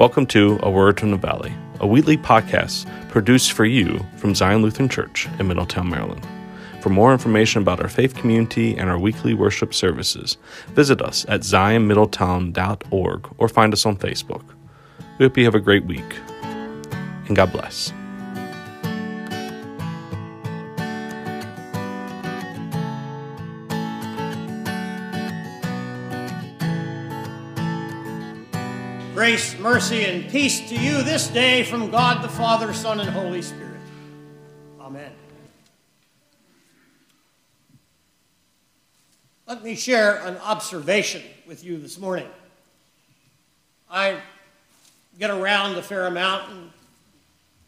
Welcome to A Word from the Valley, a weekly podcast produced for you from Zion Lutheran Church in Middletown, Maryland. For more information about our faith community and our weekly worship services, visit us at zionmiddletown.org or find us on Facebook. We hope you have a great week, and God bless. Grace, mercy, and peace to you this day from God the Father, Son, and Holy Spirit. Amen. Let me share an observation with you this morning. I get around a fair amount and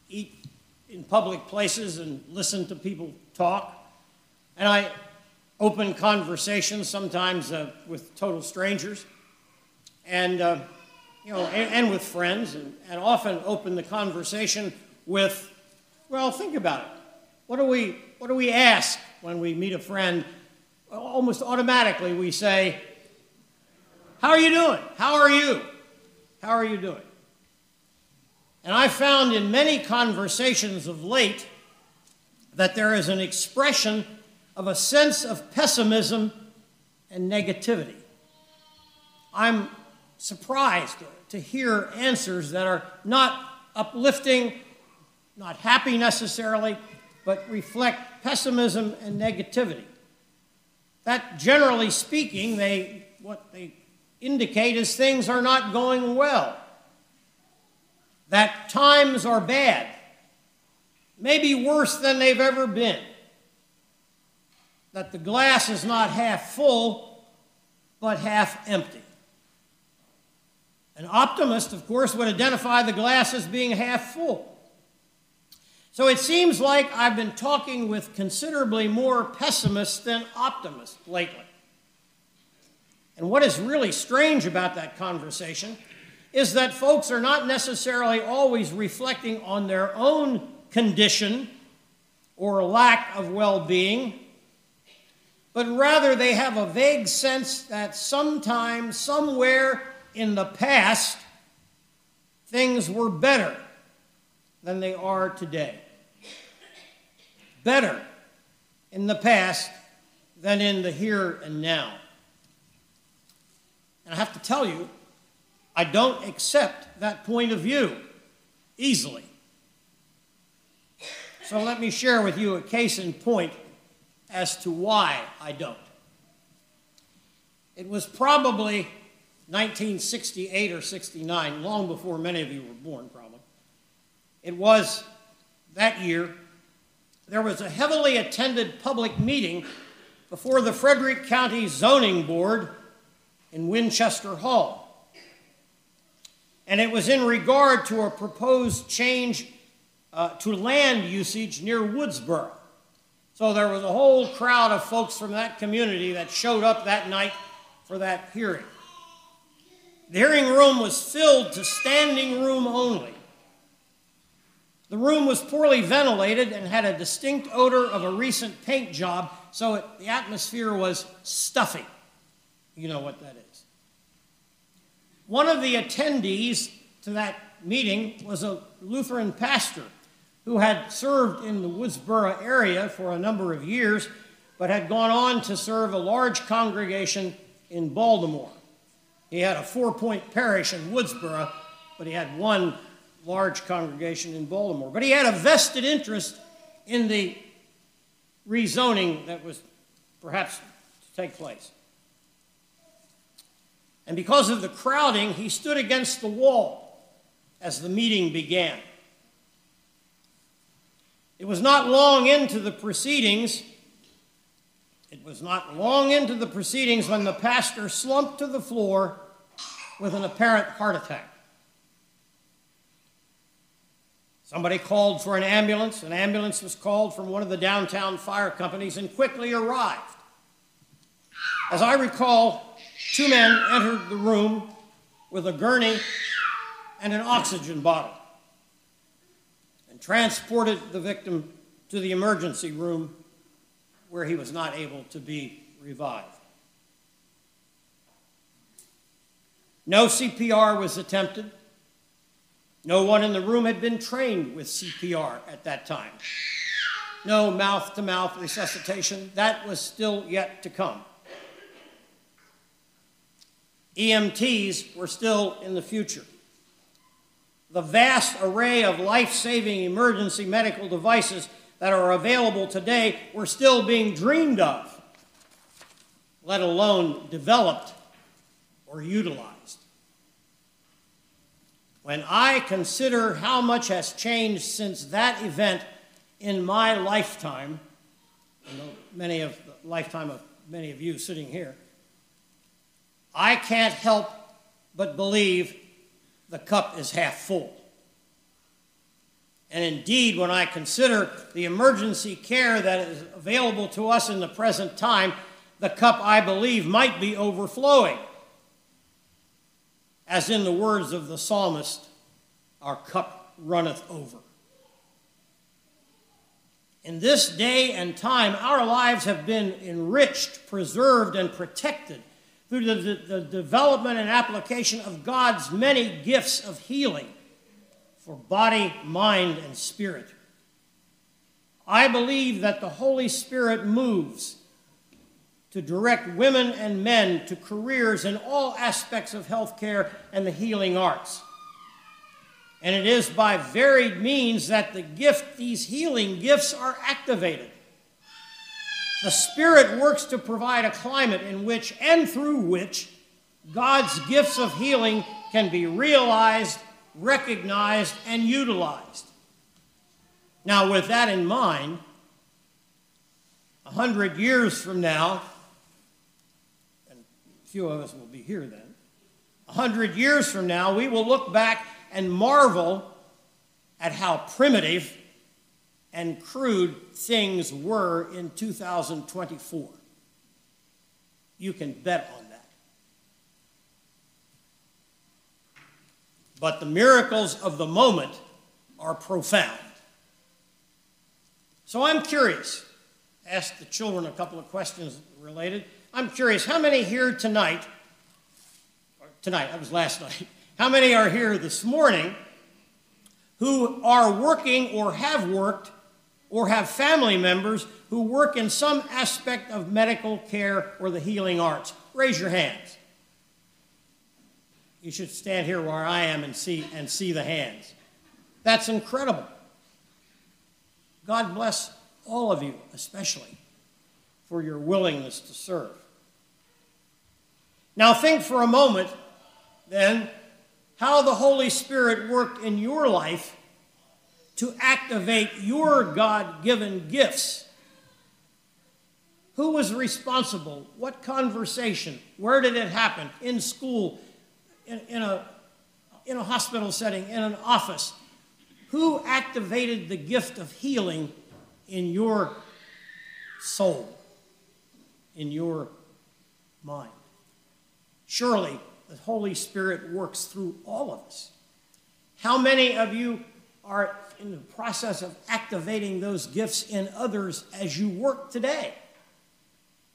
eat in public places and listen to people talk. And I open conversations sometimes uh, with total strangers. And uh, you know, and, and with friends, and, and often open the conversation with, well, think about it. What do we, what do we ask when we meet a friend? Almost automatically, we say, How are you doing? How are you? How are you doing? And I found in many conversations of late that there is an expression of a sense of pessimism and negativity. I'm surprised to hear answers that are not uplifting, not happy necessarily, but reflect pessimism and negativity. That, generally speaking, they, what they indicate is things are not going well, that times are bad, maybe worse than they've ever been, that the glass is not half full, but half empty. An optimist, of course, would identify the glass as being half full. So it seems like I've been talking with considerably more pessimists than optimists lately. And what is really strange about that conversation is that folks are not necessarily always reflecting on their own condition or lack of well being, but rather they have a vague sense that sometime, somewhere, in the past, things were better than they are today. Better in the past than in the here and now. And I have to tell you, I don't accept that point of view easily. So let me share with you a case in point as to why I don't. It was probably 1968 or 69, long before many of you were born, probably. It was that year, there was a heavily attended public meeting before the Frederick County Zoning Board in Winchester Hall. And it was in regard to a proposed change uh, to land usage near Woodsboro. So there was a whole crowd of folks from that community that showed up that night for that hearing. The hearing room was filled to standing room only. The room was poorly ventilated and had a distinct odor of a recent paint job, so it, the atmosphere was stuffy. You know what that is. One of the attendees to that meeting was a Lutheran pastor who had served in the Woodsboro area for a number of years, but had gone on to serve a large congregation in Baltimore. He had a four point parish in Woodsboro, but he had one large congregation in Baltimore. But he had a vested interest in the rezoning that was perhaps to take place. And because of the crowding, he stood against the wall as the meeting began. It was not long into the proceedings it was not long into the proceedings when the pastor slumped to the floor with an apparent heart attack. Somebody called for an ambulance. An ambulance was called from one of the downtown fire companies and quickly arrived. As I recall, two men entered the room with a gurney and an oxygen bottle and transported the victim to the emergency room where he was not able to be revived. No CPR was attempted. No one in the room had been trained with CPR at that time. No mouth to mouth resuscitation. That was still yet to come. EMTs were still in the future. The vast array of life saving emergency medical devices that are available today were still being dreamed of, let alone developed or utilized. When I consider how much has changed since that event in my lifetime, many of the lifetime of many of you sitting here, I can't help but believe the cup is half full. And indeed, when I consider the emergency care that is available to us in the present time, the cup, I believe, might be overflowing. As in the words of the psalmist, our cup runneth over. In this day and time, our lives have been enriched, preserved, and protected through the, the, the, development and application of God's many gifts of healing for body, mind, and spirit. I believe that the Holy Spirit moves to direct women and men to careers in all aspects of healthcare and the healing arts. And it is by varied means that the gift, these healing gifts, are activated. The Spirit works to provide a climate in which and through which God's gifts of healing can be realized, recognized, and utilized. Now, with that in mind, a hundred years from now, few of us will be here then, a hundred years from now, we will look back and marvel at how primitive and crude things were in 2024. You can bet on that. But the miracles of the moment are profound. So I'm curious. Ask the children a couple of questions related. I'm curious, how many here tonight, Or tonight, that was last night, how many are here this morning who are working or have worked or have family members who work in some aspect of medical care or the healing arts? Raise your hands. You should stand here where I am and see, and see the hands. That's incredible. God bless all of you, especially for your willingness to serve. Now, think for a moment, then, how the Holy Spirit worked in your life to activate your God given gifts. Who was responsible? What conversation? Where did it happen? In school, in, in, a, in a hospital setting, in an office? Who activated the gift of healing in your soul, in your mind? Surely the Holy Spirit works through all of us. How many of you are in the process of activating those gifts in others as you work today.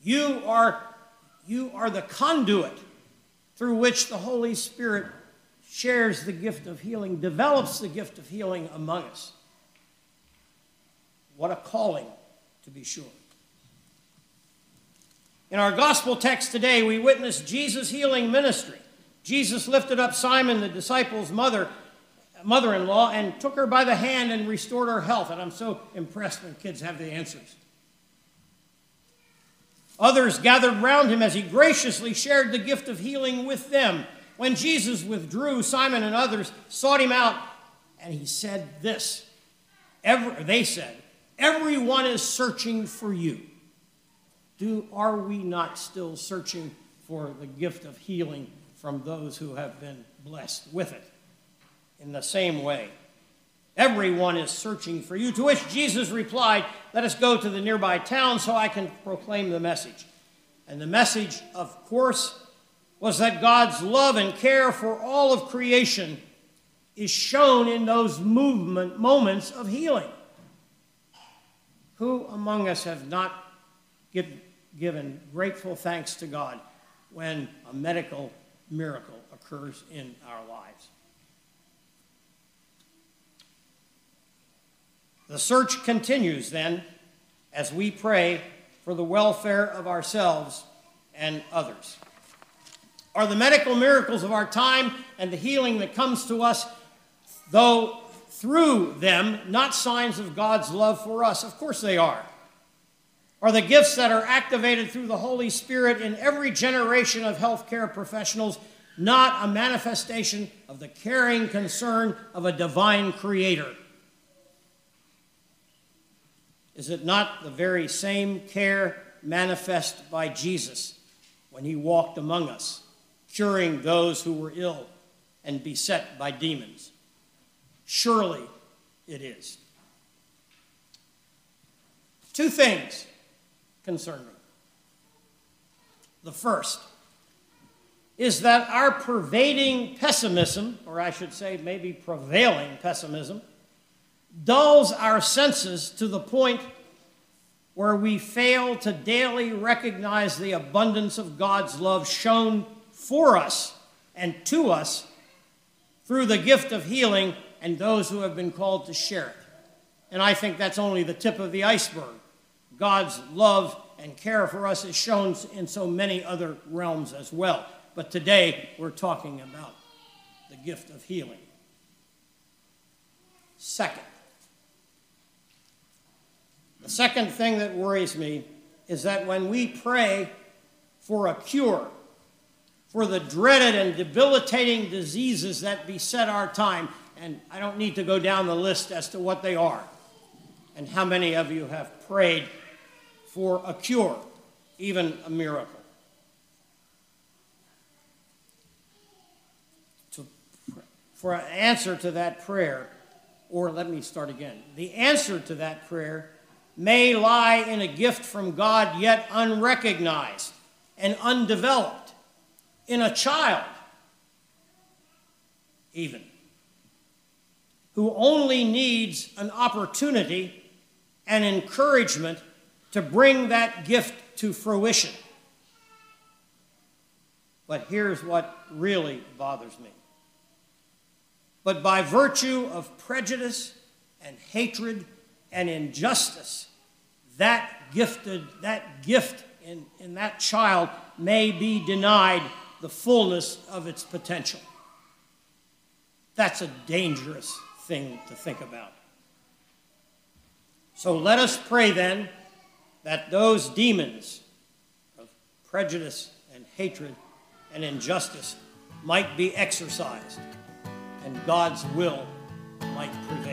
You are, you are the conduit through which the Holy Spirit shares the gift of healing, develops the gift of healing among us. What a calling, to be sure. In our gospel text today, we witness Jesus' healing ministry. Jesus lifted up Simon, the disciple's mother, mother in law and took her by the hand and restored her health. And I'm so impressed when kids have the answers. Others gathered round him as he graciously shared the gift of healing with them. When Jesus withdrew, Simon and others sought him out, and he said this. Every, they said, Everyone is searching for you. Do, are we not still searching for the gift of healing from those who have been blessed with it? in the same way. Everyone is searching for you. To which Jesus replied, Let us go to the nearby town so I can proclaim the message. And the message, of course, was that God's love and care for all of creation is shown in those movement moments of healing. Who among us have not give, given grateful thanks to God when a medical miracle occurs in our lives? The search continues then as we pray for the welfare of ourselves and others. Are the medical miracles of our time and the healing that comes to us, though through them, not signs of God's love for us? Of course they are. Are the gifts that are activated through the Holy Spirit in every generation of healthcare professionals not a manifestation of the caring concern of a divine creator? Is it not the very same care manifest by Jesus when he walked among us, curing those who were ill and beset by demons? Surely it is. Two things concern me. The first is that our pervading pessimism, or I should say, maybe prevailing pessimism, dulls our senses to the point where we fail to daily recognize the abundance of God's love shown for us and to us through the gift of healing and those who have been called to share it. And I think that's only the tip of the iceberg. God's love and care for us is shown in so many other realms as well. But today we're talking about the gift of healing. Second, the second thing that worries me is that when we pray for a cure for the dreaded and debilitating diseases that beset our time, and I don't need to go down the list as to what they are, and how many of you have prayed for a cure, even a miracle. To, for an answer to that prayer, or let me start again. The answer to that prayer may lie in a gift from God yet unrecognized and undeveloped, in a child, even, who only needs an opportunity and encouragement to bring that gift to fruition. But here's what really bothers me. But by virtue of prejudice and hatred and injustice, that gifted, that gift in, in that child may be denied the fullness of its potential. That's a dangerous thing to think about. So let us pray then that those demons of prejudice and hatred and injustice might be exorcised and God's will might prevail.